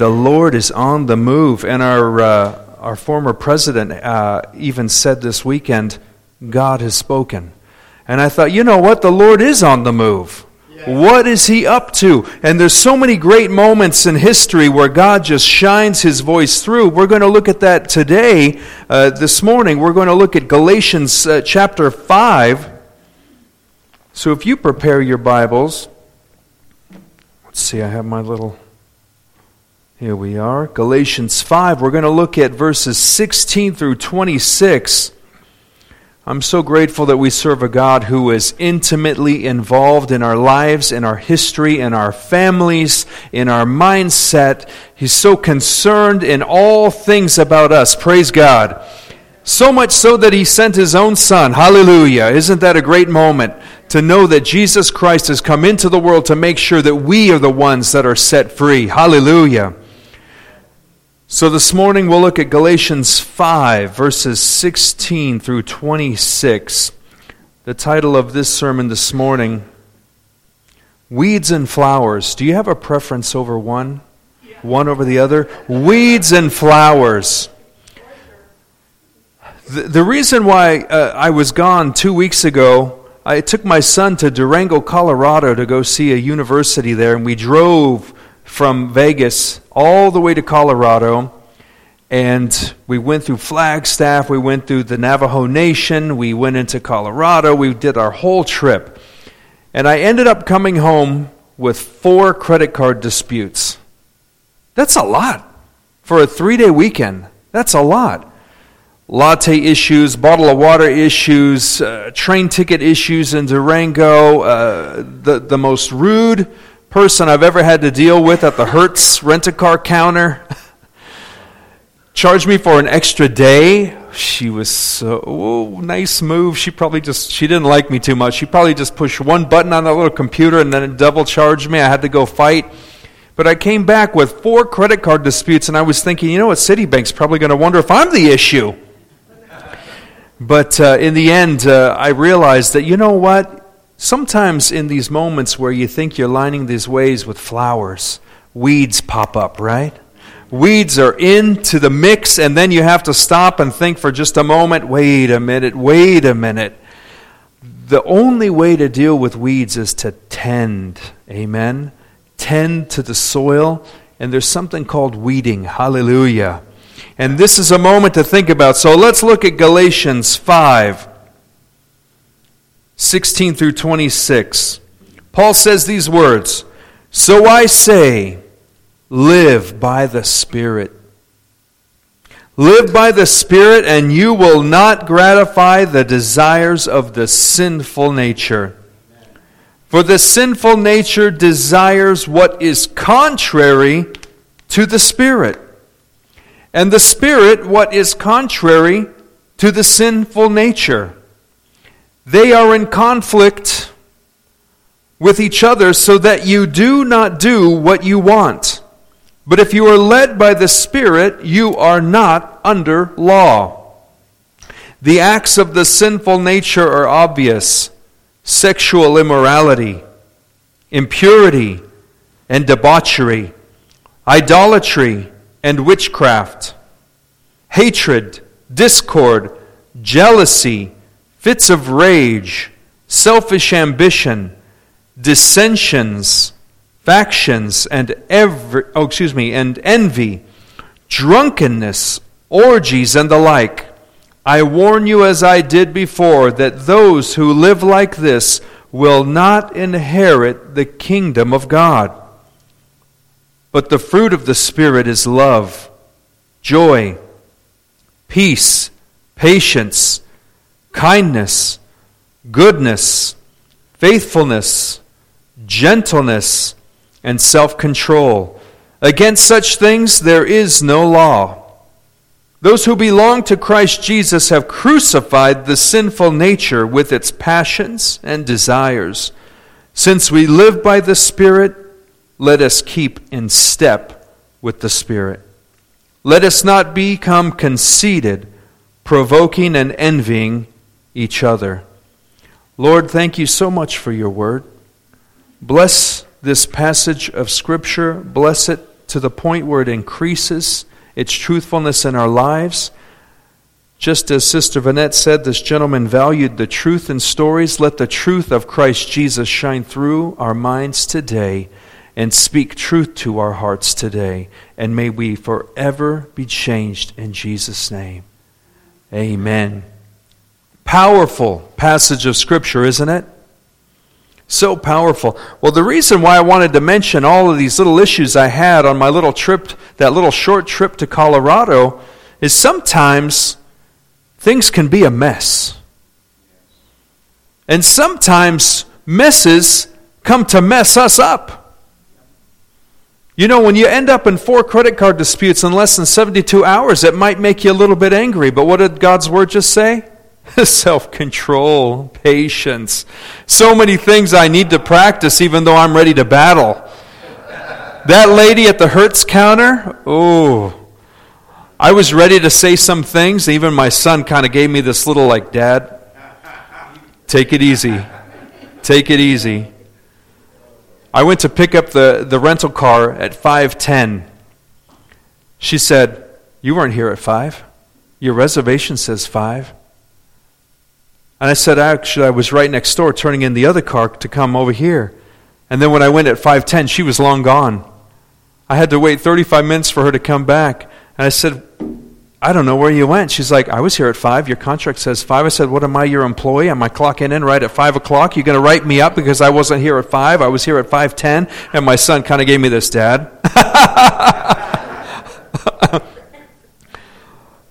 the Lord is on the move. And our, uh, our former president uh, even said this weekend, God has spoken. And I thought, you know what? The Lord is on the move. What is he up to? And there's so many great moments in history where God just shines his voice through. We're going to look at that today, uh, this morning. We're going to look at Galatians uh, chapter 5. So if you prepare your Bibles, let's see, I have my little. Here we are. Galatians 5. We're going to look at verses 16 through 26. I'm so grateful that we serve a God who is intimately involved in our lives, in our history, in our families, in our mindset. He's so concerned in all things about us. Praise God. So much so that he sent his own son. Hallelujah. Isn't that a great moment to know that Jesus Christ has come into the world to make sure that we are the ones that are set free? Hallelujah. So this morning we'll look at Galatians 5, verses 16 through 26. The title of this sermon this morning Weeds and Flowers. Do you have a preference over one? One over the other? Weeds and Flowers. The, the reason why uh, I was gone two weeks ago, I took my son to Durango, Colorado to go see a university there, and we drove from Vegas all the way to Colorado. And we went through Flagstaff, we went through the Navajo Nation, we went into Colorado, we did our whole trip. And I ended up coming home with four credit card disputes. That's a lot for a three day weekend. That's a lot. Latte issues, bottle of water issues, uh, train ticket issues in Durango, uh, the, the most rude person I've ever had to deal with at the Hertz rent a car counter. Charged me for an extra day. She was so oh, nice move. She probably just she didn't like me too much. She probably just pushed one button on that little computer and then it double charged me. I had to go fight. But I came back with four credit card disputes, and I was thinking, you know what, Citibank's probably going to wonder if I'm the issue. But uh, in the end, uh, I realized that, you know what? Sometimes in these moments where you think you're lining these ways with flowers, weeds pop up, right? Weeds are into the mix, and then you have to stop and think for just a moment wait a minute, wait a minute. The only way to deal with weeds is to tend. Amen? Tend to the soil, and there's something called weeding. Hallelujah. And this is a moment to think about. So let's look at Galatians 5 16 through 26. Paul says these words So I say, live by the Spirit. Live by the Spirit, and you will not gratify the desires of the sinful nature. For the sinful nature desires what is contrary to the Spirit, and the Spirit what is contrary to the sinful nature. They are in conflict with each other so that you do not do what you want. But if you are led by the Spirit, you are not under law. The acts of the sinful nature are obvious sexual immorality, impurity, and debauchery, idolatry, and witchcraft, hatred, discord, jealousy fits of rage, selfish ambition, dissensions, factions, and every, oh, excuse me, and envy, drunkenness, orgies, and the like. I warn you, as I did before, that those who live like this will not inherit the kingdom of God. But the fruit of the Spirit is love, joy, peace, patience kindness, goodness, faithfulness, gentleness, and self control. Against such things there is no law. Those who belong to Christ Jesus have crucified the sinful nature with its passions and desires. Since we live by the Spirit, let us keep in step with the Spirit. Let us not become conceited, provoking and envying each other. Lord, thank you so much for your word. Bless this passage of Scripture. Bless it to the point where it increases its truthfulness in our lives. Just as Sister Vanette said, this gentleman valued the truth in stories. Let the truth of Christ Jesus shine through our minds today and speak truth to our hearts today. And may we forever be changed in Jesus' name. Amen. Powerful passage of Scripture, isn't it? So powerful. Well, the reason why I wanted to mention all of these little issues I had on my little trip, that little short trip to Colorado, is sometimes things can be a mess. And sometimes messes come to mess us up. You know, when you end up in four credit card disputes in less than 72 hours, it might make you a little bit angry. But what did God's word just say? Self control, patience. So many things I need to practice even though I'm ready to battle. That lady at the Hertz counter, oh, I was ready to say some things. Even my son kind of gave me this little, like, Dad, take it easy. Take it easy. I went to pick up the, the rental car at 5:10. She said, "You weren't here at 5. Your reservation says 5." And I said, "Actually, I was right next door turning in the other car to come over here." And then when I went at 5:10, she was long gone. I had to wait 35 minutes for her to come back. And I said, I don't know where you went. She's like, I was here at 5. Your contract says 5. I said, What am I, your employee? Am I clocking in right at 5 o'clock? You're going to write me up because I wasn't here at 5. I was here at 5.10. And my son kind of gave me this, Dad.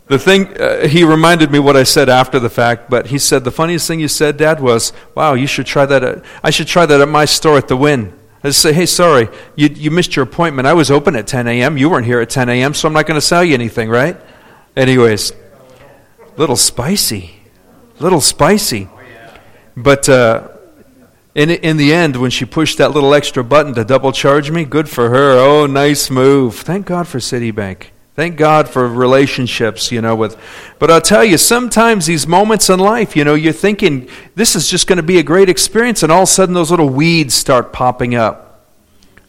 the thing, uh, he reminded me what I said after the fact, but he said, The funniest thing you said, Dad, was, Wow, you should try that. At, I should try that at my store at the Wynn. I say, hey, sorry, you, you missed your appointment. I was open at 10 a.m. You weren't here at 10 a.m., so I'm not going to sell you anything, right? Anyways, little spicy, little spicy. But uh, in in the end, when she pushed that little extra button to double charge me, good for her. Oh, nice move. Thank God for Citibank. Thank God for relationships, you know, with but I'll tell you, sometimes these moments in life, you know, you're thinking this is just going to be a great experience, and all of a sudden those little weeds start popping up.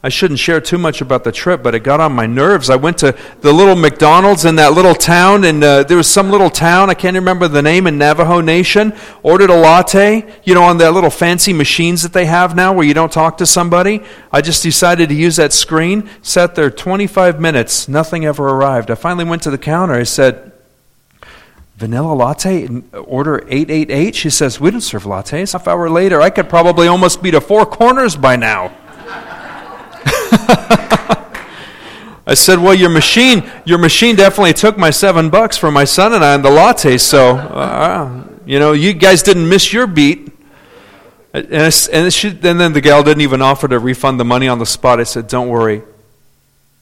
I shouldn't share too much about the trip, but it got on my nerves. I went to the little McDonald's in that little town, and uh, there was some little town, I can't remember the name, in Navajo Nation. Ordered a latte, you know, on that little fancy machines that they have now where you don't talk to somebody. I just decided to use that screen, sat there 25 minutes, nothing ever arrived. I finally went to the counter. I said, vanilla latte order 888 she says we don't serve lattes half hour later i could probably almost be to four corners by now I said, "Well, your machine, your machine definitely took my seven bucks for my son and I on the latte. So, uh, you know, you guys didn't miss your beat." And, and, she, and then the gal didn't even offer to refund the money on the spot. I said, "Don't worry,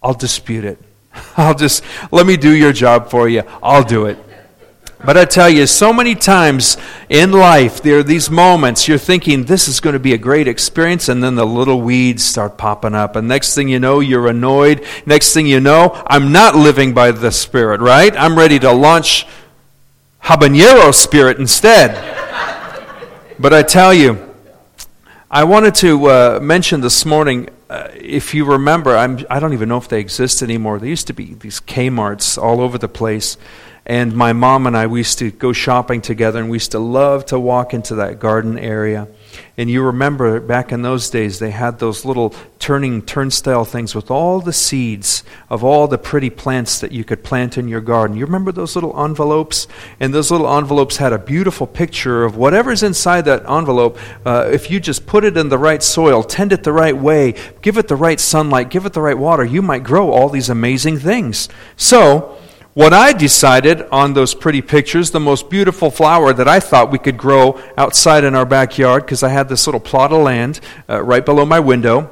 I'll dispute it. I'll just let me do your job for you. I'll do it." But I tell you, so many times in life, there are these moments you're thinking, this is going to be a great experience, and then the little weeds start popping up. And next thing you know, you're annoyed. Next thing you know, I'm not living by the Spirit, right? I'm ready to launch habanero spirit instead. but I tell you, I wanted to uh, mention this morning uh, if you remember, I'm, I don't even know if they exist anymore. There used to be these Kmarts all over the place. And my mom and I, we used to go shopping together, and we used to love to walk into that garden area. And you remember back in those days, they had those little turning turnstile things with all the seeds of all the pretty plants that you could plant in your garden. You remember those little envelopes? And those little envelopes had a beautiful picture of whatever's inside that envelope. Uh, if you just put it in the right soil, tend it the right way, give it the right sunlight, give it the right water, you might grow all these amazing things. So, what I decided on those pretty pictures, the most beautiful flower that I thought we could grow outside in our backyard, because I had this little plot of land uh, right below my window.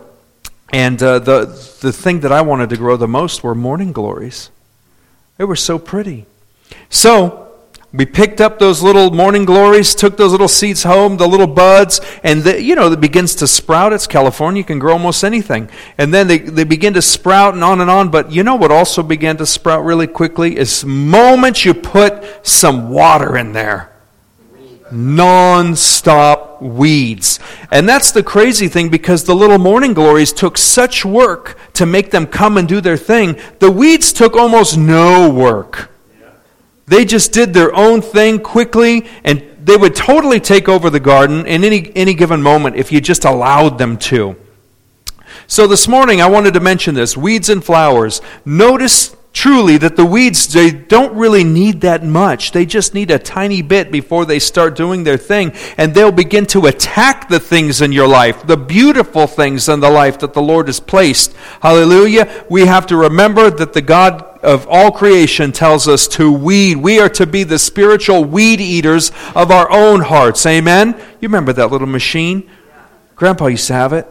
And uh, the, the thing that I wanted to grow the most were morning glories. They were so pretty. So, we picked up those little morning glories, took those little seeds home, the little buds, and the, you know, it begins to sprout. It's California, you can grow almost anything. And then they, they begin to sprout and on and on. But you know what also began to sprout really quickly is moment you put some water in there. Non stop weeds. And that's the crazy thing because the little morning glories took such work to make them come and do their thing. The weeds took almost no work. They just did their own thing quickly and they would totally take over the garden in any, any given moment if you just allowed them to. So this morning I wanted to mention this weeds and flowers. Notice truly that the weeds they don't really need that much. They just need a tiny bit before they start doing their thing and they'll begin to attack the things in your life the beautiful things in the life that the lord has placed. Hallelujah. We have to remember that the god of all creation tells us to weed. We are to be the spiritual weed eaters of our own hearts. Amen? You remember that little machine? Grandpa used to have it.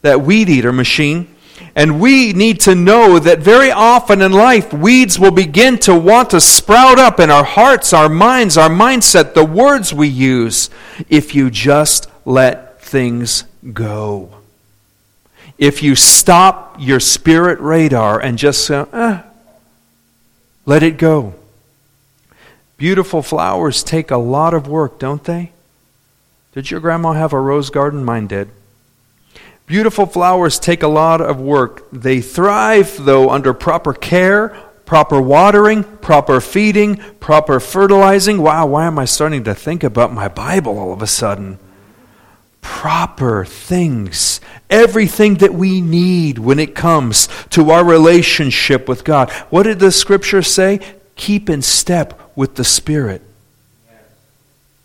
That weed eater machine and we need to know that very often in life, weeds will begin to want to sprout up in our hearts, our minds, our mindset, the words we use, if you just let things go. If you stop your spirit radar and just say, eh, let it go. Beautiful flowers take a lot of work, don't they? Did your grandma have a rose garden? Mine did. Beautiful flowers take a lot of work. They thrive, though, under proper care, proper watering, proper feeding, proper fertilizing. Wow, why am I starting to think about my Bible all of a sudden? Proper things. Everything that we need when it comes to our relationship with God. What did the scripture say? Keep in step with the Spirit.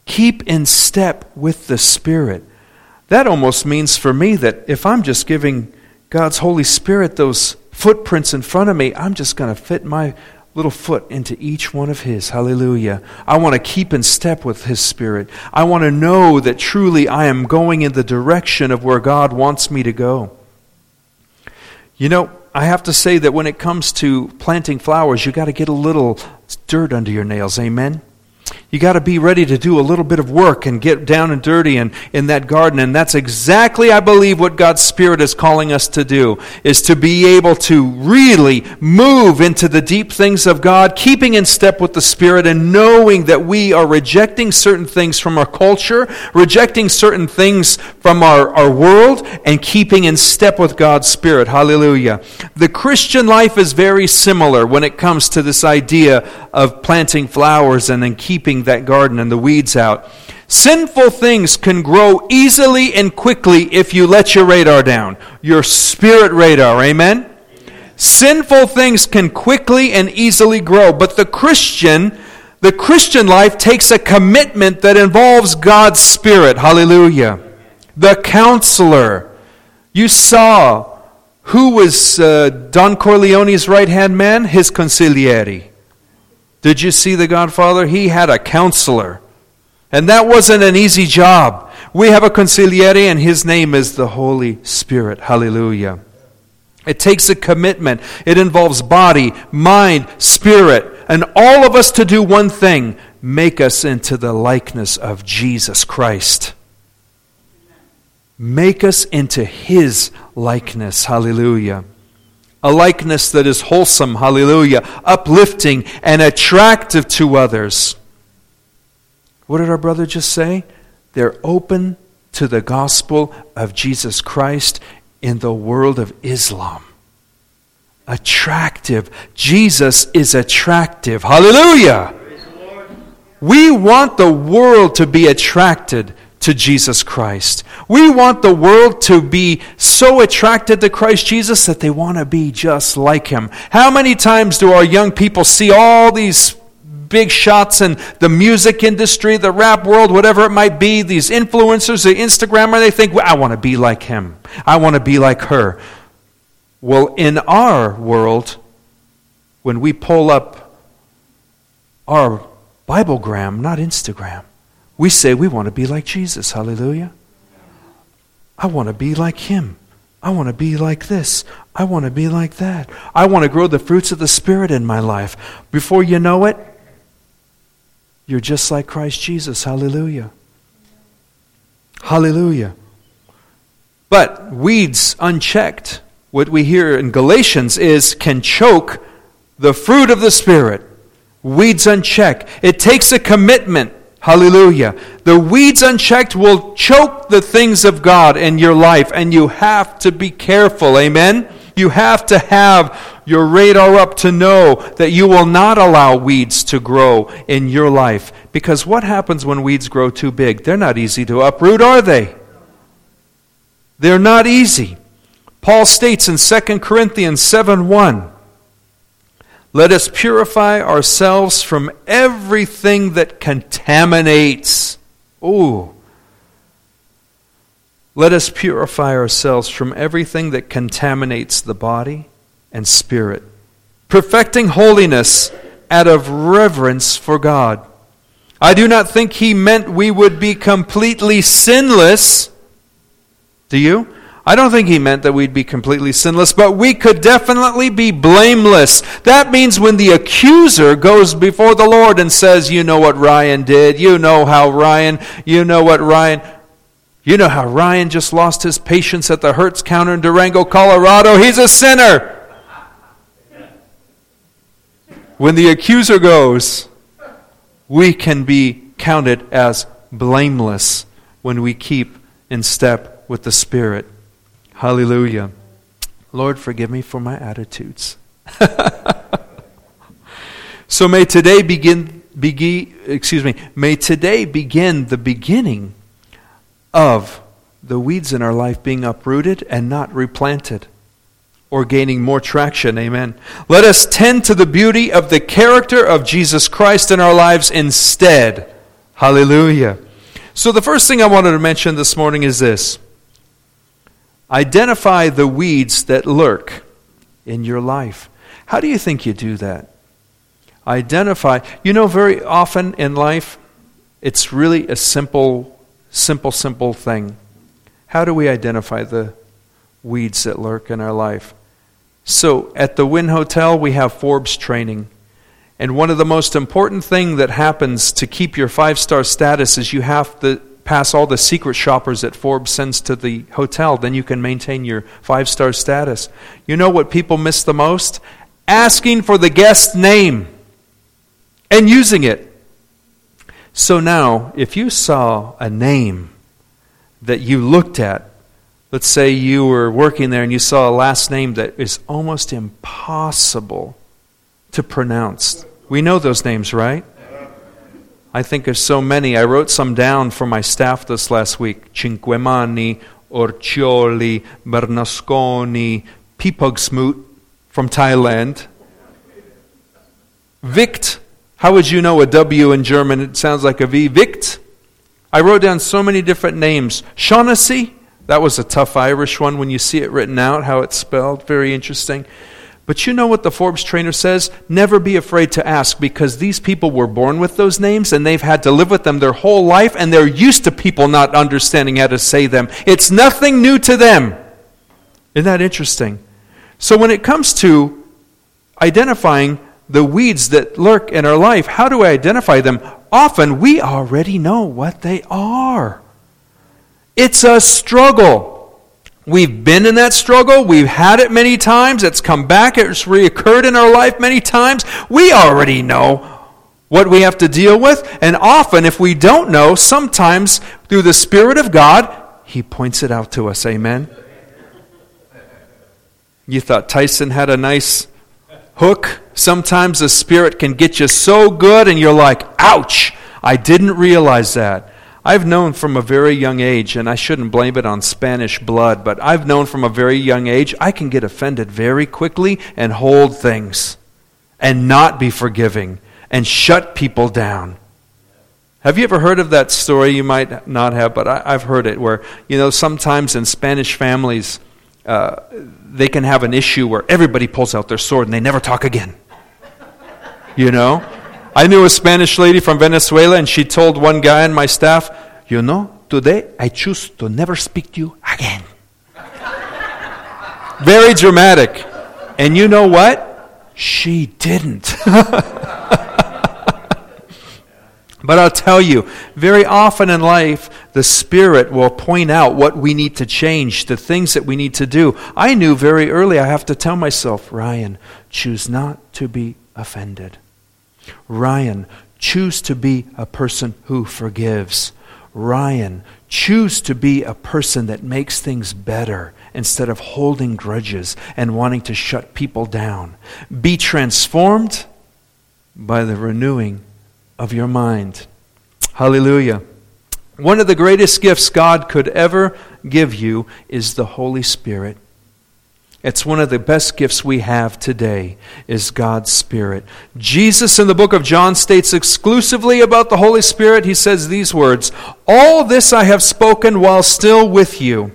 Keep in step with the Spirit. That almost means for me that if I'm just giving God's Holy Spirit those footprints in front of me, I'm just going to fit my little foot into each one of His. Hallelujah. I want to keep in step with His Spirit. I want to know that truly I am going in the direction of where God wants me to go. You know, I have to say that when it comes to planting flowers, you got to get a little dirt under your nails. Amen. You got to be ready to do a little bit of work and get down and dirty and in that garden. And that's exactly, I believe, what God's Spirit is calling us to do, is to be able to really move into the deep things of God, keeping in step with the Spirit and knowing that we are rejecting certain things from our culture, rejecting certain things from our, our world, and keeping in step with God's Spirit. Hallelujah. The Christian life is very similar when it comes to this idea of planting flowers and then keeping that garden and the weeds out. Sinful things can grow easily and quickly if you let your radar down, your spirit radar. Amen? Amen? Sinful things can quickly and easily grow, but the Christian, the Christian life takes a commitment that involves God's Spirit. Hallelujah. The counselor. You saw who was uh, Don Corleone's right hand man? His consigliere. Did you see the Godfather? He had a counselor. And that wasn't an easy job. We have a consigliere, and his name is the Holy Spirit. Hallelujah. It takes a commitment. It involves body, mind, spirit, and all of us to do one thing make us into the likeness of Jesus Christ. Make us into his likeness. Hallelujah a likeness that is wholesome, hallelujah, uplifting, and attractive to others. What did our brother just say? They're open to the gospel of Jesus Christ in the world of Islam. Attractive. Jesus is attractive. Hallelujah. We want the world to be attracted to Jesus Christ. We want the world to be so attracted to Christ Jesus that they want to be just like him. How many times do our young people see all these big shots in the music industry, the rap world, whatever it might be, these influencers, the Instagrammer, they think, well, I want to be like him. I want to be like her. Well, in our world, when we pull up our Biblegram, not Instagram, we say we want to be like Jesus. Hallelujah. I want to be like him. I want to be like this. I want to be like that. I want to grow the fruits of the Spirit in my life. Before you know it, you're just like Christ Jesus. Hallelujah. Hallelujah. But weeds unchecked, what we hear in Galatians is can choke the fruit of the Spirit. Weeds unchecked. It takes a commitment Hallelujah. The weeds unchecked will choke the things of God in your life, and you have to be careful. Amen? You have to have your radar up to know that you will not allow weeds to grow in your life. Because what happens when weeds grow too big? They're not easy to uproot, are they? They're not easy. Paul states in 2 Corinthians 7 1 Let us purify ourselves from everything that contaminates. Ooh. Let us purify ourselves from everything that contaminates the body and spirit, perfecting holiness out of reverence for God. I do not think he meant we would be completely sinless. Do you? I don't think he meant that we'd be completely sinless, but we could definitely be blameless. That means when the accuser goes before the Lord and says, You know what Ryan did, you know how Ryan, you know what Ryan. You know how Ryan just lost his patience at the Hertz counter in Durango, Colorado? He's a sinner. When the accuser goes, we can be counted as blameless when we keep in step with the Spirit. Hallelujah. Lord, forgive me for my attitudes. so may today begin, begin, excuse me, may today begin the beginning of the weeds in our life being uprooted and not replanted or gaining more traction. Amen. Let us tend to the beauty of the character of Jesus Christ in our lives instead. Hallelujah. So, the first thing I wanted to mention this morning is this identify the weeds that lurk in your life. How do you think you do that? Identify. You know, very often in life, it's really a simple, simple, simple thing. How do we identify the weeds that lurk in our life? So at the Wynn Hotel, we have Forbes training. And one of the most important thing that happens to keep your five star status is you have to pass all the secret shoppers that Forbes sends to the hotel. Then you can maintain your five star status. You know what people miss the most? Asking for the guest name and using it. So now, if you saw a name that you looked at Let's say you were working there and you saw a last name that is almost impossible to pronounce. We know those names, right? I think of so many. I wrote some down for my staff this last week. Cinquemani, Orcioli, Bernasconi, Pipogsmoot from Thailand. Vict. How would you know a W in German? It sounds like a V. Vict. I wrote down so many different names. Shaughnessy. That was a tough Irish one when you see it written out, how it's spelled. Very interesting. But you know what the Forbes trainer says? Never be afraid to ask because these people were born with those names and they've had to live with them their whole life and they're used to people not understanding how to say them. It's nothing new to them. Isn't that interesting? So when it comes to identifying the weeds that lurk in our life, how do I identify them? Often we already know what they are. It's a struggle. We've been in that struggle. We've had it many times. It's come back. It's reoccurred in our life many times. We already know what we have to deal with. And often, if we don't know, sometimes through the Spirit of God, He points it out to us. Amen. You thought Tyson had a nice hook. Sometimes the Spirit can get you so good, and you're like, ouch, I didn't realize that. I've known from a very young age, and I shouldn't blame it on Spanish blood, but I've known from a very young age I can get offended very quickly and hold things and not be forgiving and shut people down. Have you ever heard of that story? You might not have, but I, have heard it where, you know, sometimes in Spanish families, uh, they can have an issue where everybody pulls out their sword and they never talk again. You know? I knew a Spanish lady from Venezuela, and she told one guy on my staff, You know, today I choose to never speak to you again. Very dramatic. And you know what? She didn't. But I'll tell you, very often in life, the Spirit will point out what we need to change, the things that we need to do. I knew very early I have to tell myself, Ryan, choose not to be offended. Ryan, choose to be a person who forgives. Ryan, choose to be a person that makes things better instead of holding grudges and wanting to shut people down. Be transformed by the renewing of your mind. Hallelujah. One of the greatest gifts God could ever give you is the Holy Spirit. It's one of the best gifts we have today is God's Spirit. Jesus in the book of John states exclusively about the Holy Spirit. He says these words, "All this I have spoken while still with you."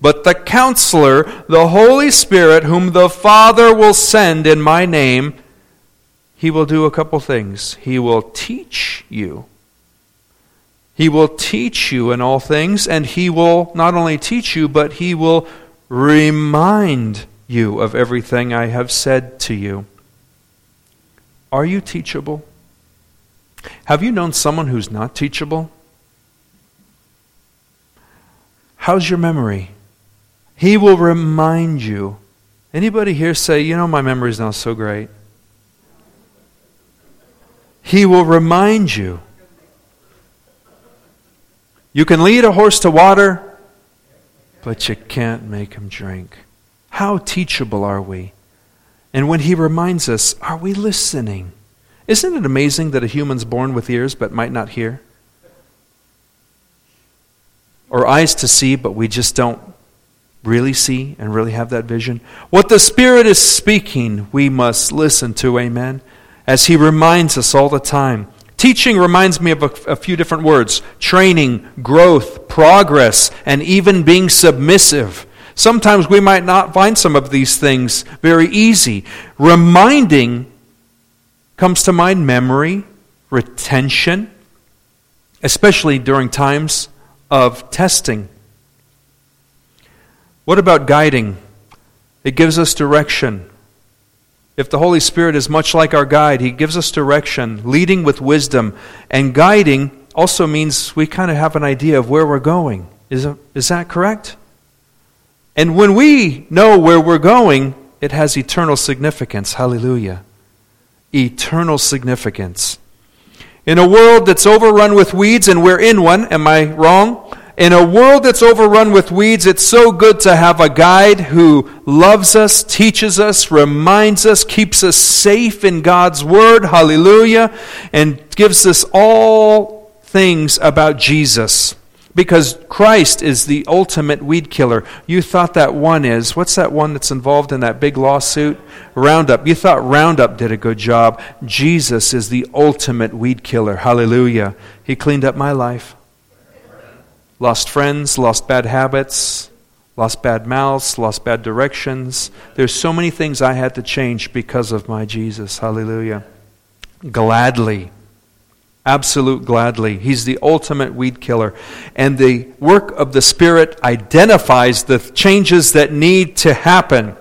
But the counselor, the Holy Spirit, whom the Father will send in my name, he will do a couple things. He will teach you. He will teach you in all things, and he will not only teach you, but he will remind you of everything I have said to you. Are you teachable? Have you known someone who's not teachable? How's your memory? He will remind you. Anybody here say, you know, my memory's not so great? He will remind you. You can lead a horse to water, but you can't make him drink. How teachable are we? And when he reminds us, are we listening? Isn't it amazing that a human's born with ears but might not hear? Or eyes to see, but we just don't really see and really have that vision? What the Spirit is speaking, we must listen to, amen? As he reminds us all the time. Teaching reminds me of a, a, few different words training, growth, progress, and even being submissive. Sometimes we might not find some of these things very easy. Reminding comes to mind memory, retention, especially during times of testing. What about guiding? It gives us direction. If the Holy Spirit is much like our guide, He gives us direction, leading with wisdom. And guiding also means we kind of have an idea of where we're going. Is, is that correct? And when we know where we're going, it has eternal significance. Hallelujah. Eternal significance. In a world that's overrun with weeds, and we're in one, am I wrong? In a world that's overrun with weeds, it's so good to have a guide who loves us, teaches us, reminds us, keeps us safe in God's Word, hallelujah, and gives us all things about Jesus. Because Christ is the ultimate weed killer. You thought that one is. What's that one that's involved in that big lawsuit? Roundup. You thought Roundup did a good job. Jesus is the ultimate weed killer. Hallelujah. He cleaned up my life lost friends, lost bad habits, lost bad mouths, lost bad directions. There's so many things I had to change because of my Jesus. Hallelujah. Gladly. Absolute gladly. He's the ultimate weed killer. And the work of the Spirit identifies the changes that need to happen.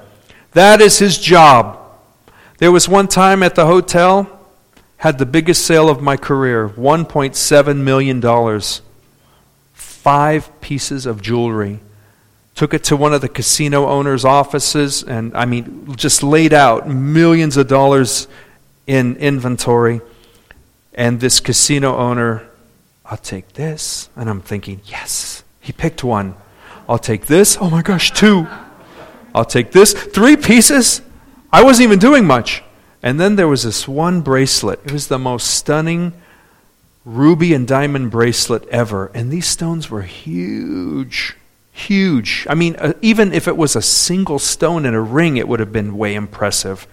That is his job. There was one time at the hotel, had the biggest sale of my career, $1.7 million five pieces of jewelry. Took it to one of the casino owner's offices, and I mean, just laid out millions of dollars in inventory. And this casino owner, I'll take this. And I'm thinking, yes, he picked one. I'll take this. Oh my gosh, two. I'll take this. Three pieces? I wasn't even doing much. And then there was this one bracelet. It was the most stunning ruby and diamond bracelet ever. And these stones were huge. Huge. I mean, uh, even if it was a single stone in a ring, it would have been way impressive.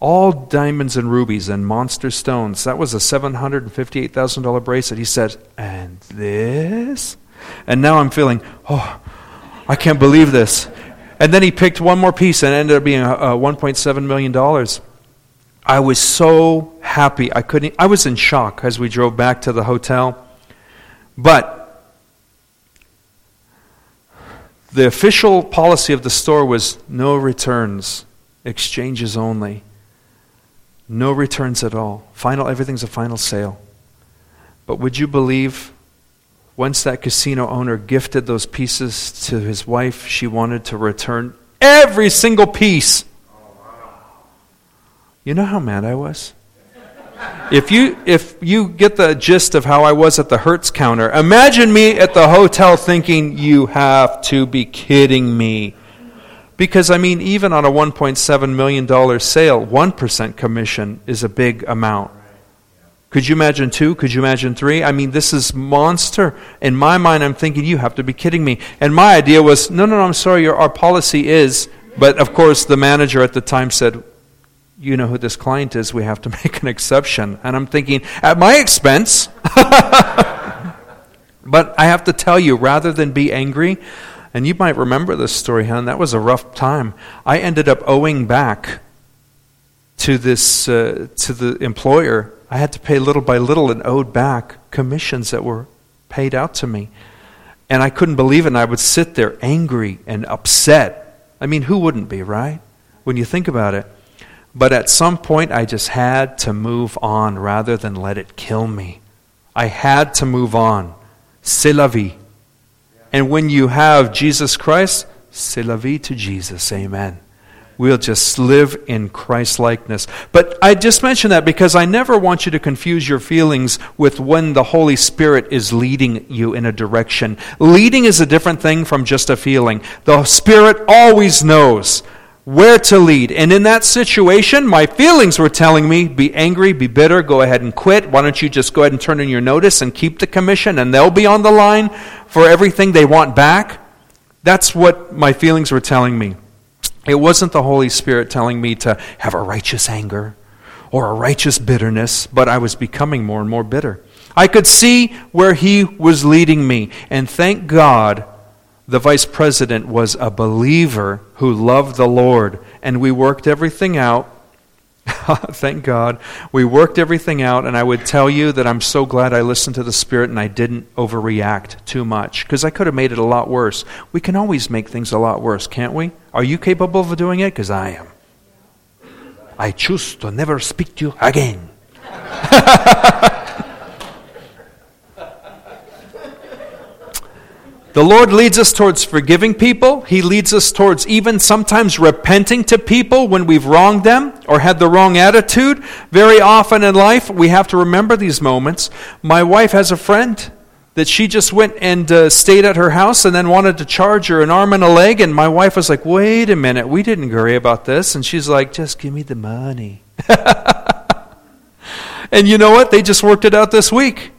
All diamonds and rubies and monster stones. That was a $758,000 bracelet. He said, And this? And now I'm feeling, oh, I can't believe this. And then he picked one more piece and ended up being a, a $1.7 million. I was so happy. I couldn't I was in shock as we drove back to the hotel. But the official policy of the store was no returns, exchanges only. No returns at all. Final everything's a final sale. But would you believe once that casino owner gifted those pieces to his wife, she wanted to return every single piece. You know how mad I was? if you if you get the gist of how I was at the Hertz counter, imagine me at the hotel thinking you have to be kidding me. Because I mean even on a 1.7 million dollar sale, 1% commission is a big amount. Could you imagine 2? Could you imagine 3? I mean this is monster. In my mind I'm thinking you have to be kidding me. And my idea was no no no I'm sorry your, our policy is but of course the manager at the time said you know who this client is, we have to make an exception. And I'm thinking, at my expense. but I have to tell you, rather than be angry, and you might remember this story, hon, that was a rough time. I ended up owing back to this uh, to the employer. I had to pay little by little and owed back commissions that were paid out to me. And I couldn't believe it, and I would sit there angry and upset. I mean, who wouldn't be, right? When you think about it. But at some point, I just had to move on rather than let it kill me. I had to move on. C'est la vie. And when you have Jesus Christ, c'est la vie to Jesus. Amen. We'll just live in Christ likeness. But I just mention that because I never want you to confuse your feelings with when the Holy Spirit is leading you in a direction. Leading is a different thing from just a feeling. The Spirit always knows where to lead. And in that situation, my feelings were telling me be angry, be bitter, go ahead and quit. Why don't you just go ahead and turn in your notice and keep the commission, and they'll be on the line for everything they want back? That's what my feelings were telling me. It wasn't the Holy Spirit telling me to have a righteous anger or a righteous bitterness, but I was becoming more and more bitter. I could see where He was leading me, and thank God the vice president was a believer who loved the Lord, and we worked everything out. Thank God. We worked everything out, and I would tell you that I'm so glad I listened to the Spirit and I didn't overreact too much, because I could have made it a lot worse. We can always make things a lot worse, can't we? Are you capable of doing it? Because I am. I choose to never speak to you again. The Lord leads us towards forgiving people. He leads us towards even sometimes repenting to people when we've wronged them or had the wrong attitude. Very often in life, we have to remember these moments. My wife has a friend that she just went and uh, stayed at her house and then wanted to charge her an arm and a leg. And my wife was like, wait a minute, we didn't agree about this. And she's like, just give me the money. and you know what? They just worked it out this week.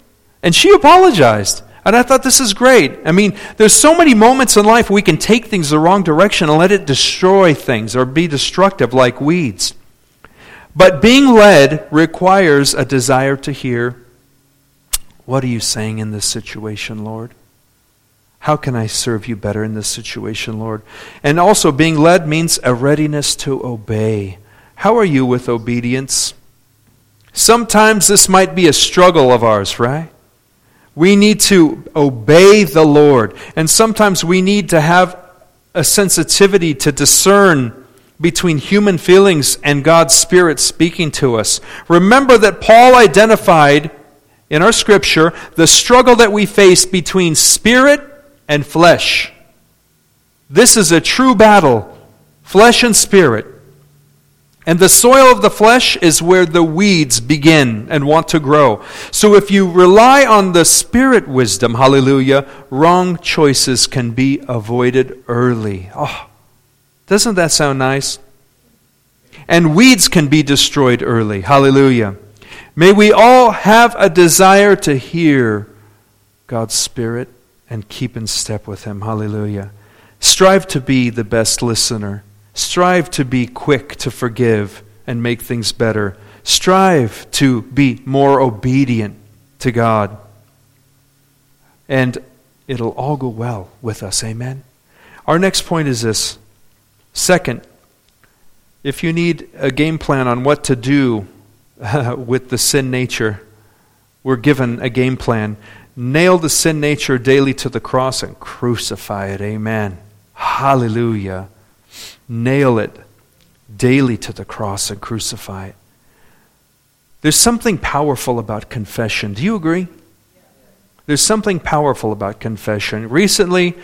And she apologized. And I thought this is great. I mean, there's so many moments in life we can take things the wrong direction and let it destroy things or be destructive like weeds. But being led requires a desire to hear, What are you saying in this situation, Lord? How can I serve you better in this situation, Lord? And also, being led means a readiness to obey. How are you with obedience? Sometimes this might be a struggle of ours, right? We need to obey the Lord. And sometimes we need to have a sensitivity to discern between human feelings and God's Spirit speaking to us. Remember that Paul identified in our scripture the struggle that we face between spirit and flesh. This is a true battle, flesh and spirit. And the soil of the flesh is where the weeds begin and want to grow. So if you rely on the spirit wisdom, hallelujah, wrong choices can be avoided early. Oh, doesn't that sound nice? And weeds can be destroyed early. Hallelujah. May we all have a desire to hear God's Spirit and keep in step with Him. Hallelujah. Strive to be the best listener. Strive to be quick to forgive and make things better. Strive to be more obedient to God. And it'll all go well with us. Amen. Our next point is this. Second, if you need a game plan on what to do uh, with the sin nature, we're given a game plan. Nail the sin nature daily to the cross and crucify it. Amen. Hallelujah nail it daily to the cross and crucify it. There's something powerful about confession. Do you agree? There's something powerful about confession. Recently,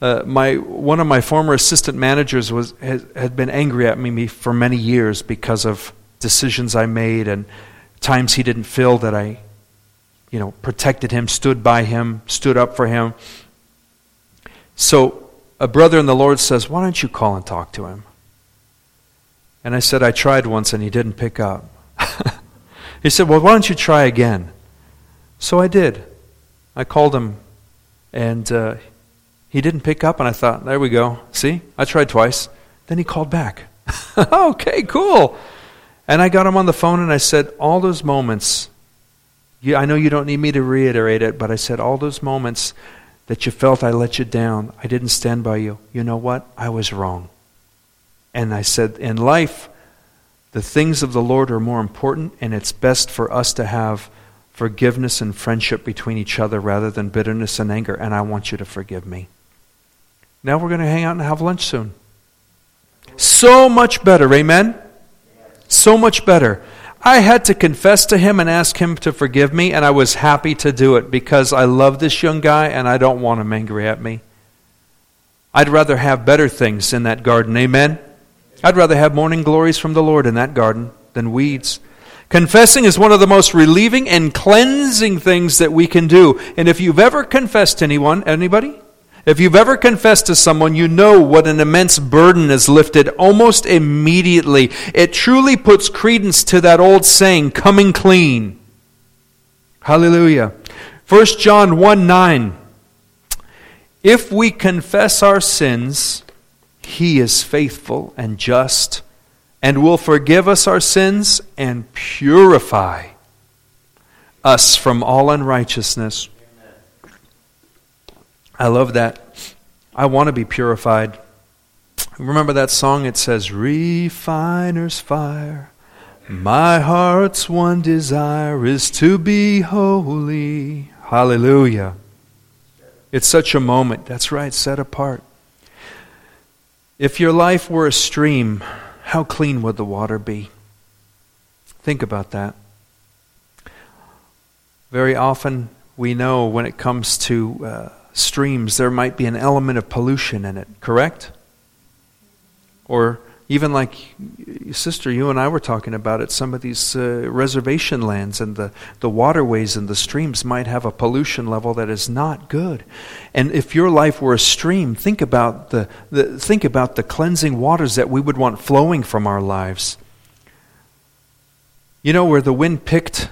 uh, my, one of my former assistant managers was, had, had been angry at me for many years because of decisions I made and times he didn't feel that I, you know, protected him, stood by him, stood up for him. So a brother in the Lord says, Why don't you call and talk to him? And I said, I tried once and he didn't pick up. he said, Well, why don't you try again? So I did. I called him and uh, he didn't pick up, and I thought, There we go. See? I tried twice. Then he called back. okay, cool. And I got him on the phone and I said, All those moments, you, I know you don't need me to reiterate it, but I said, All those moments that you felt I let you down, I didn't stand by you. You know what? I was wrong. And I said, In life, the things of the Lord are more important, and it's best for us to have forgiveness and friendship between each other rather than bitterness and anger, and I want you to forgive me. Now we're going to hang out and have lunch soon. So much better, amen? So much better. I had to confess to him and ask him to forgive me, and I was happy to do it because I love this young guy and I don't want him angry at me. I'd rather have better things in that garden, amen? I'd rather have morning glories from the Lord in that garden than weeds. Confessing is one of the most relieving and cleansing things that we can do. And if you've ever confessed to anyone, anybody? If you've ever confessed to someone, you know what an immense burden is lifted almost immediately. It truly puts credence to that old saying, coming clean. Hallelujah. 1 John 1 9. If we confess our sins, he is faithful and just and will forgive us our sins and purify us from all unrighteousness. I love that. I want to be purified. Remember that song? It says, Refiner's fire. My heart's one desire is to be holy. Hallelujah. It's such a moment. That's right, set apart. If your life were a stream, how clean would the water be? Think about that. Very often, we know when it comes to uh, streams, there might be an element of pollution in it, correct? Or even like, sister, you and I were talking about it, some of these uh, reservation lands and the, the waterways and the streams might have a pollution level that is not good. And if your life were a stream, think about the, the, think about the cleansing waters that we would want flowing from our lives. You know where the Wynn picked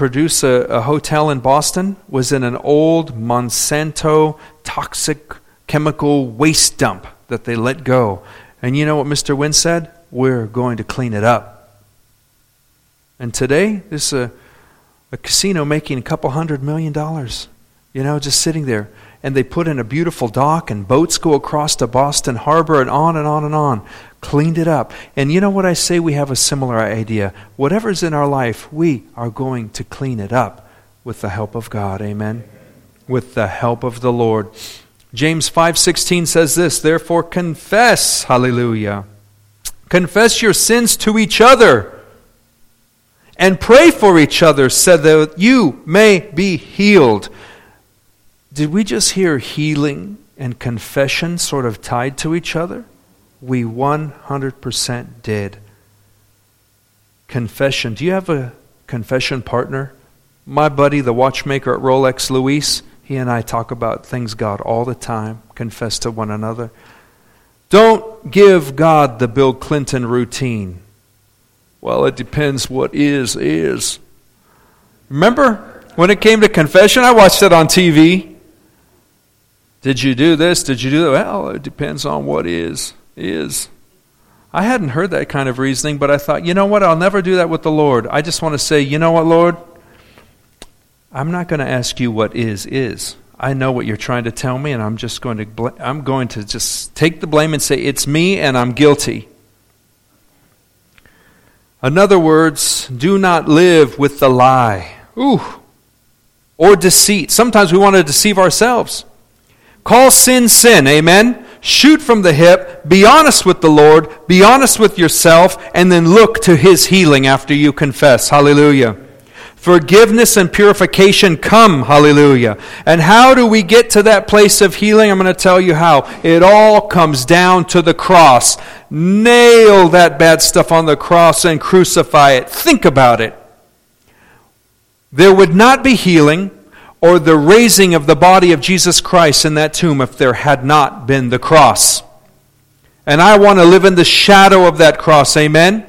produce a, a hotel in Boston was in an old Monsanto toxic chemical waste dump that they let go. And you know what Mr. Wynn said? We're going to clean it up. And today, there's a, a casino making a couple hundred million dollars, you know, just sitting there and they put in a beautiful dock, and boats go across to Boston Harbor, and on and on and on. Cleaned it up. And you know what I say? We have a similar idea. Whatever's in our life, we are going to clean it up with the help of God. Amen. With the help of the Lord. James 5:16 says this, therefore confess, hallelujah. Confess your sins to each other and pray for each other so that you may be healed. Did we just hear healing and confession sort of tied to each other? We 100% did. Confession. Do you have a confession partner? My buddy, the watchmaker at Rolex, Luis, he and I talk about things God all the time, confess to one another. Don't give God the Bill Clinton routine. Well, it depends what is, is. Remember when it came to confession? I watched it on TV. Did you do this? Did you do that? Well, it depends on what is, is. I hadn't heard that kind of reasoning, but I thought, you know what? I'll never do that with the Lord. I just want to say, you know what, Lord? I'm not going to ask you what is, is. I know what you're trying to tell me, and I'm just going to, bl- I'm going to just take the blame and say, it's me and I'm guilty. In other words, do not live with the lie. Ooh. Or deceit. Sometimes we want to deceive ourselves. Call sin sin, amen? Shoot from the hip, be honest with the Lord, be honest with yourself, and then look to His healing after you confess. Hallelujah. Forgiveness and purification come, hallelujah. And how do we get to that place of healing? I'm going to tell you how. It all comes down to the cross. Nail that bad stuff on the cross and crucify it. Think about it. There would not be healing or the raising of the body of Jesus Christ in that tomb if there had not been the cross. And I want to live in the shadow of that cross. Amen?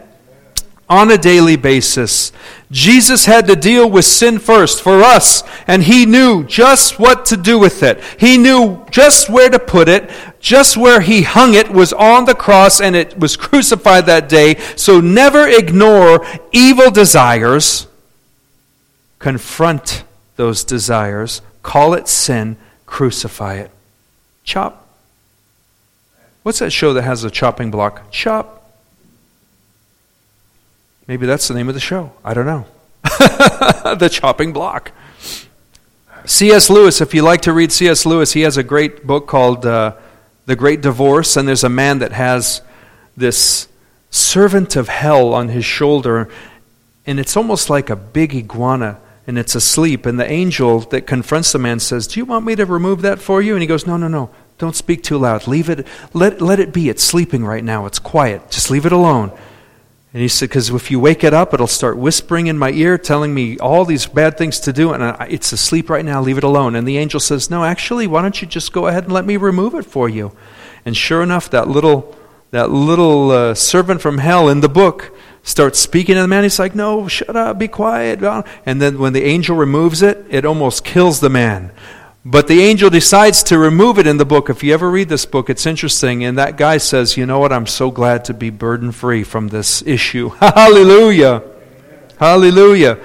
On a daily basis. Jesus had to deal with sin first for us, and he knew just what to do with it. He knew just where to put it. Just where he hung it was on the cross, and it was crucified that day. So never ignore evil desires. Confront those desires, call it sin, crucify it. Chop. What's that show that has a chopping block? Chop. Maybe that's the name of the show. I don't know. the chopping block. C.S. Lewis, if you like to read C.S. Lewis, he has a great book called uh, The Great Divorce, and there's a man that has this servant of hell on his shoulder, and it's almost like a big iguana and it's asleep. And the angel that confronts the man says, Do you want me to remove that for you? And he goes, No, no, no. Don't speak too loud. Leave it. Let, let it be. It's sleeping right now. It's quiet. Just leave it alone. And he said, Because if you wake it up, it'll start whispering in my ear, telling me all these bad things to do. And I, it's asleep right now. Leave it alone. And the angel says, No, actually, why don't you just go ahead and let me remove it for you? And sure enough, that little, that little uh, servant from hell in the book starts speaking to the man. He's like, No, shut up, be quiet. And then when the angel removes it, it almost kills the man. But the angel decides to remove it in the book. If you ever read this book, it's interesting. And that guy says, You know what? I'm so glad to be burden free from this issue. Hallelujah. Hallelujah.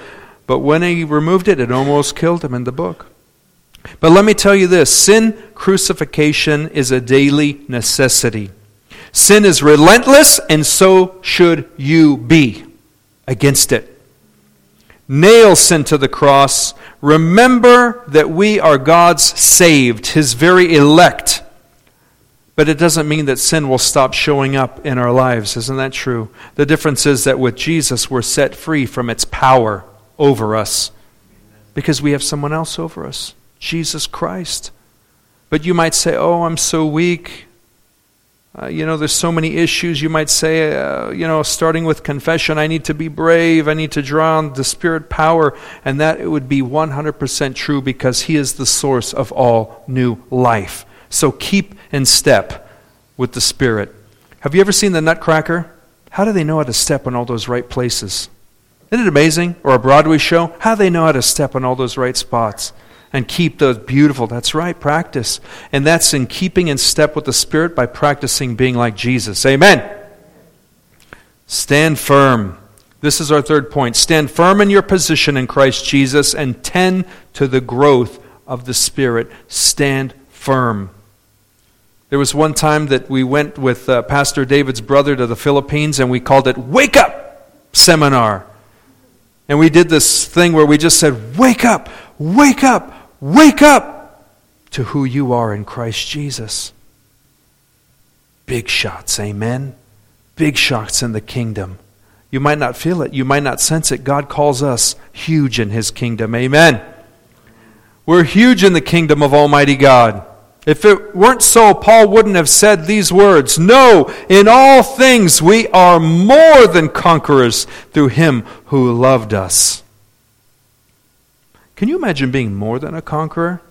But when he removed it, it almost killed him in the book. But let me tell you this sin crucifixion is a daily necessity. Sin is relentless, and so should you be against it. Nail sin to the cross. Remember that we are God's saved, His very elect. But it doesn't mean that sin will stop showing up in our lives. Isn't that true? The difference is that with Jesus, we're set free from its power over us because we have someone else over us Jesus Christ. But you might say, Oh, I'm so weak. Uh, you know, there's so many issues. You might say, uh, you know, starting with confession, I need to be brave. I need to draw on the Spirit power. And that it would be 100% true because He is the source of all new life. So keep in step with the Spirit. Have you ever seen the Nutcracker? How do they know how to step in all those right places? Isn't it amazing? Or a Broadway show? How do they know how to step in all those right spots? And keep those beautiful. That's right, practice. And that's in keeping in step with the Spirit by practicing being like Jesus. Amen. Stand firm. This is our third point. Stand firm in your position in Christ Jesus and tend to the growth of the Spirit. Stand firm. There was one time that we went with uh, Pastor David's brother to the Philippines and we called it Wake Up Seminar. And we did this thing where we just said, Wake up, wake up, Wake up to who you are in Christ Jesus. Big shots, amen? Big shots in the kingdom. You might not feel it, you might not sense it. God calls us huge in His kingdom, amen? We're huge in the kingdom of Almighty God. If it weren't so, Paul wouldn't have said these words No, in all things we are more than conquerors through Him who loved us. Can you imagine being more than a conqueror?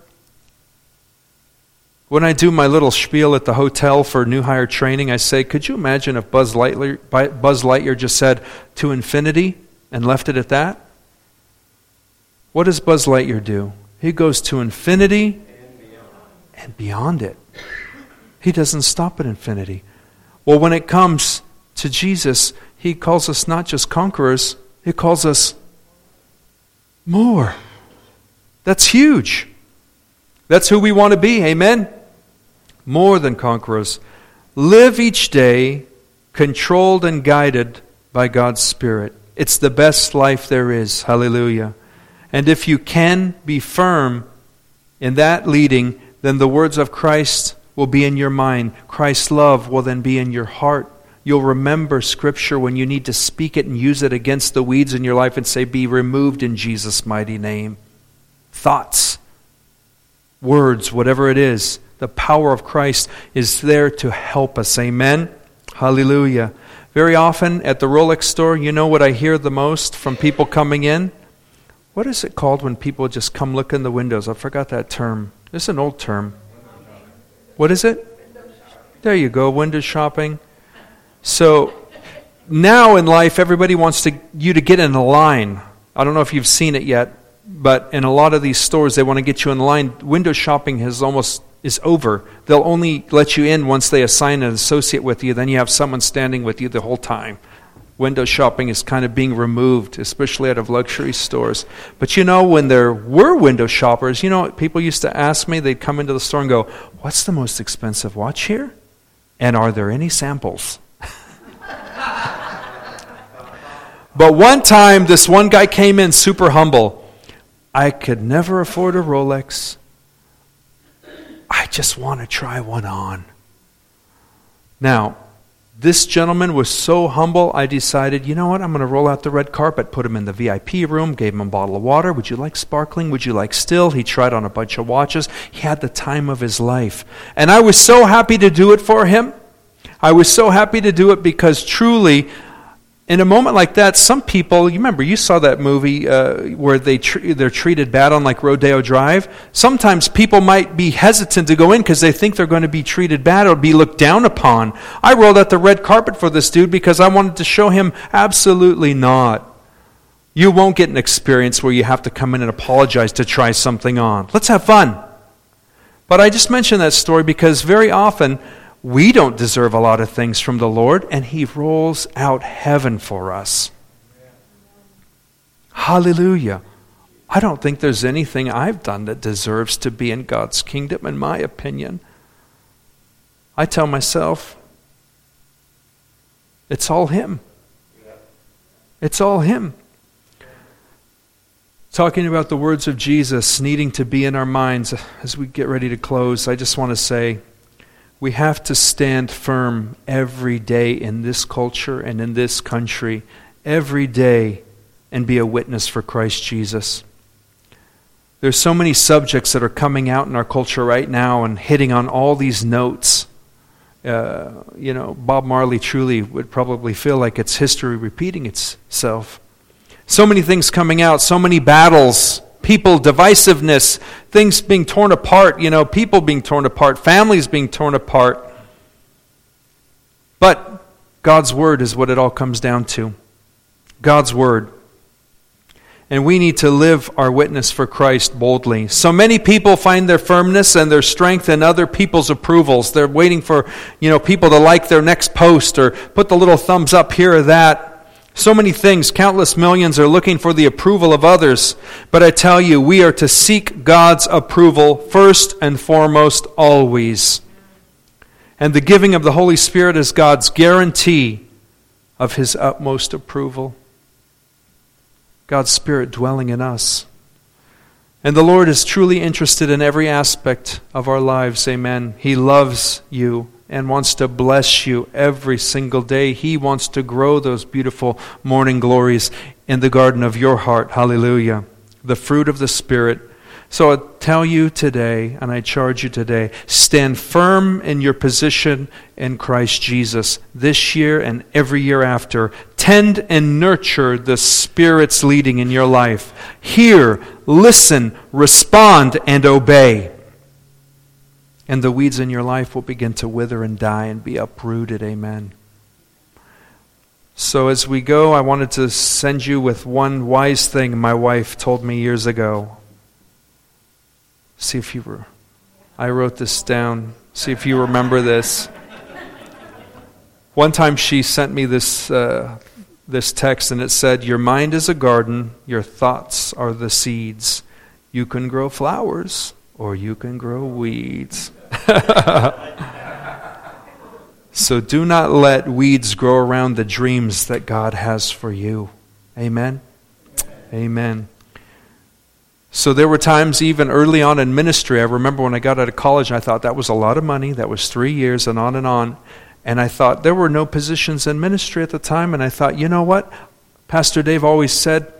When I do my little spiel at the hotel for new hire training, I say, could you imagine if Buzz Lightyear, Buzz Lightyear just said to infinity and left it at that? What does Buzz Lightyear do? He goes to infinity and beyond, and beyond it. He doesn't stop at infinity. Well, when it comes to Jesus, he calls us not just conquerors, he calls us more. That's huge. That's who we want to be. Amen? More than conquerors. Live each day controlled and guided by God's Spirit. It's the best life there is. Hallelujah. And if you can be firm in that leading, then the words of Christ will be in your mind. Christ's love will then be in your heart. You'll remember Scripture when you need to speak it and use it against the weeds in your life and say, Be removed in Jesus' mighty name thoughts, words, whatever it is. The power of Christ is there to help us. Amen. Hallelujah. Very often at the Rolex store, you know what I hear the most from people coming in? what is it called when people just come look in the windows? I forgot that term. It's an old term. What is it? There you go, window shopping. So now in life, everybody wants to, you to get in a line. I don't know if you've seen it yet, but in a lot of these stores, they want to get you in line. Window shopping has almost is over. They'll only let you in once they assign an associate with you. Then you have someone standing with you the whole time window shopping is kind of being removed, especially out of luxury stores. But you know, when there were window shoppers, you know, people used to ask me, they'd come into the store and go, What's the most expensive watch here? And are there any samples? but one time, this one guy came in super humble. I could never afford a Rolex. I just want to try one on. Now, this gentleman was so humble, I decided, you know what, I'm going to roll out the red carpet, put him in the VIP room, gave him a bottle of water. Would you like sparkling? Would you like still? He tried on a bunch of watches. He had the time of his life. And I was so happy to do it for him. I was so happy to do it because truly, in a moment like that, some people, you remember, you saw that movie uh, where they tr- they're treated bad on like Rodeo Drive. Sometimes people might be hesitant to go in because they think they're going to be treated bad or be looked down upon. I rolled out the red carpet for this dude because I wanted to show him absolutely not. You won't get an experience where you have to come in and apologize to try something on. Let's have fun. But I just mentioned that story because very often we don't deserve a lot of things from the Lord, and He rolls out heaven for us. Hallelujah. I don't think there's anything I've done that deserves to be in God's kingdom, in my opinion. I tell myself, it's all Him. It's all Him. Talking about the words of Jesus needing to be in our minds as we get ready to close, I just want to say, we have to stand firm every day in this culture and in this country, every day, and be a witness for Christ Jesus. There's so many subjects that are coming out in our culture right now and hitting on all these notes. Uh, you know, Bob Marley truly would probably feel like it's history repeating itself. So many things coming out, so many battles people divisiveness, things being torn apart, you know, people being torn apart, families being torn apart. But God's word is what it all comes down to. God's word. And we need to live our witness for Christ boldly. So many people find their firmness and their strength in other people's approvals. They're waiting for, you know, people to like their next post or put the little thumbs up here or that. So many things, countless millions are looking for the approval of others. But I tell you, we are to seek God's approval first and foremost, always. And the giving of the Holy Spirit is God's guarantee of His utmost approval. God's Spirit dwelling in us. And the Lord is truly interested in every aspect of our lives. Amen. He loves you and wants to bless you every single day. He wants to grow those beautiful morning glories in the garden of your heart. Hallelujah. The fruit of the Spirit. So I tell you today, and I charge you today, stand firm in your position in Christ Jesus this year and every year after. Tend and nurture the Spirit's leading in your life. Hear, listen, respond, and obey and the weeds in your life will begin to wither and die and be uprooted. Amen. So, as we go, I wanted to send you with one wise thing my wife told me years ago. See if you were. I wrote this down. See if you remember this. One time she sent me this, uh, this text, and it said, Your mind is a garden, your thoughts are the seeds. You can grow flowers, or you can grow weeds. so do not let weeds grow around the dreams that God has for you. Amen. Amen. So there were times, even early on in ministry, I remember when I got out of college, I thought that was a lot of money. That was three years and on and on. And I thought there were no positions in ministry at the time. And I thought, you know what? Pastor Dave always said,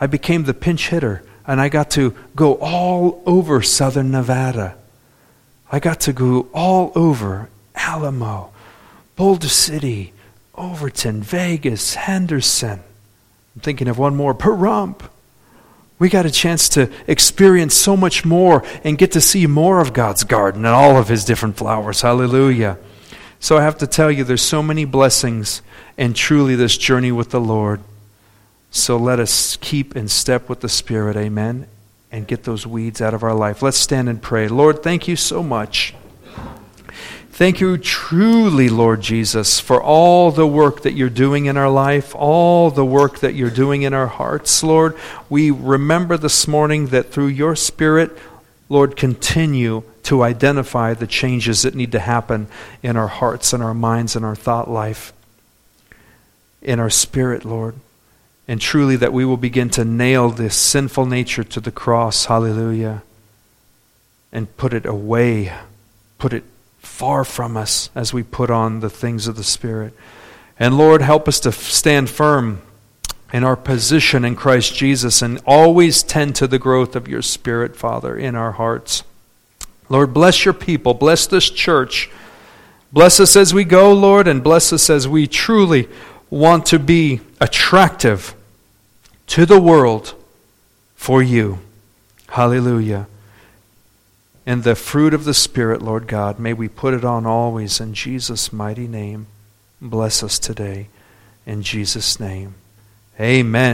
I became the pinch hitter. And I got to go all over southern Nevada. I got to go all over Alamo, Boulder City, Overton, Vegas, Henderson. I'm thinking of one more, Pahrump. We got a chance to experience so much more and get to see more of God's garden and all of His different flowers. Hallelujah. So I have to tell you, there's so many blessings and truly this journey with the Lord. So let us keep in step with the Spirit. Amen. And get those weeds out of our life. Let's stand and pray. Lord, thank you so much. Thank you truly, Lord Jesus, for all the work that you're doing in our life, all the work that you're doing in our hearts, Lord. We remember this morning that through your Spirit, Lord, continue to identify the changes that need to happen in our hearts and our minds and our thought life, in our spirit, Lord. And truly that we will begin to nail this sinful nature to the cross, hallelujah, and put it away, put it far from us as we put on the things of the Spirit. And Lord, help us to stand firm in our position in Christ Jesus and always tend to the growth of your Spirit, Father, in our hearts. Lord, bless your people. Bless this church. Bless us as we go, Lord, and bless us as we truly want to be attractive to the world for you. Hallelujah. And the fruit of the Spirit, Lord God, may we put it on always in Jesus' mighty name. Bless us today. In Jesus' name. Amen.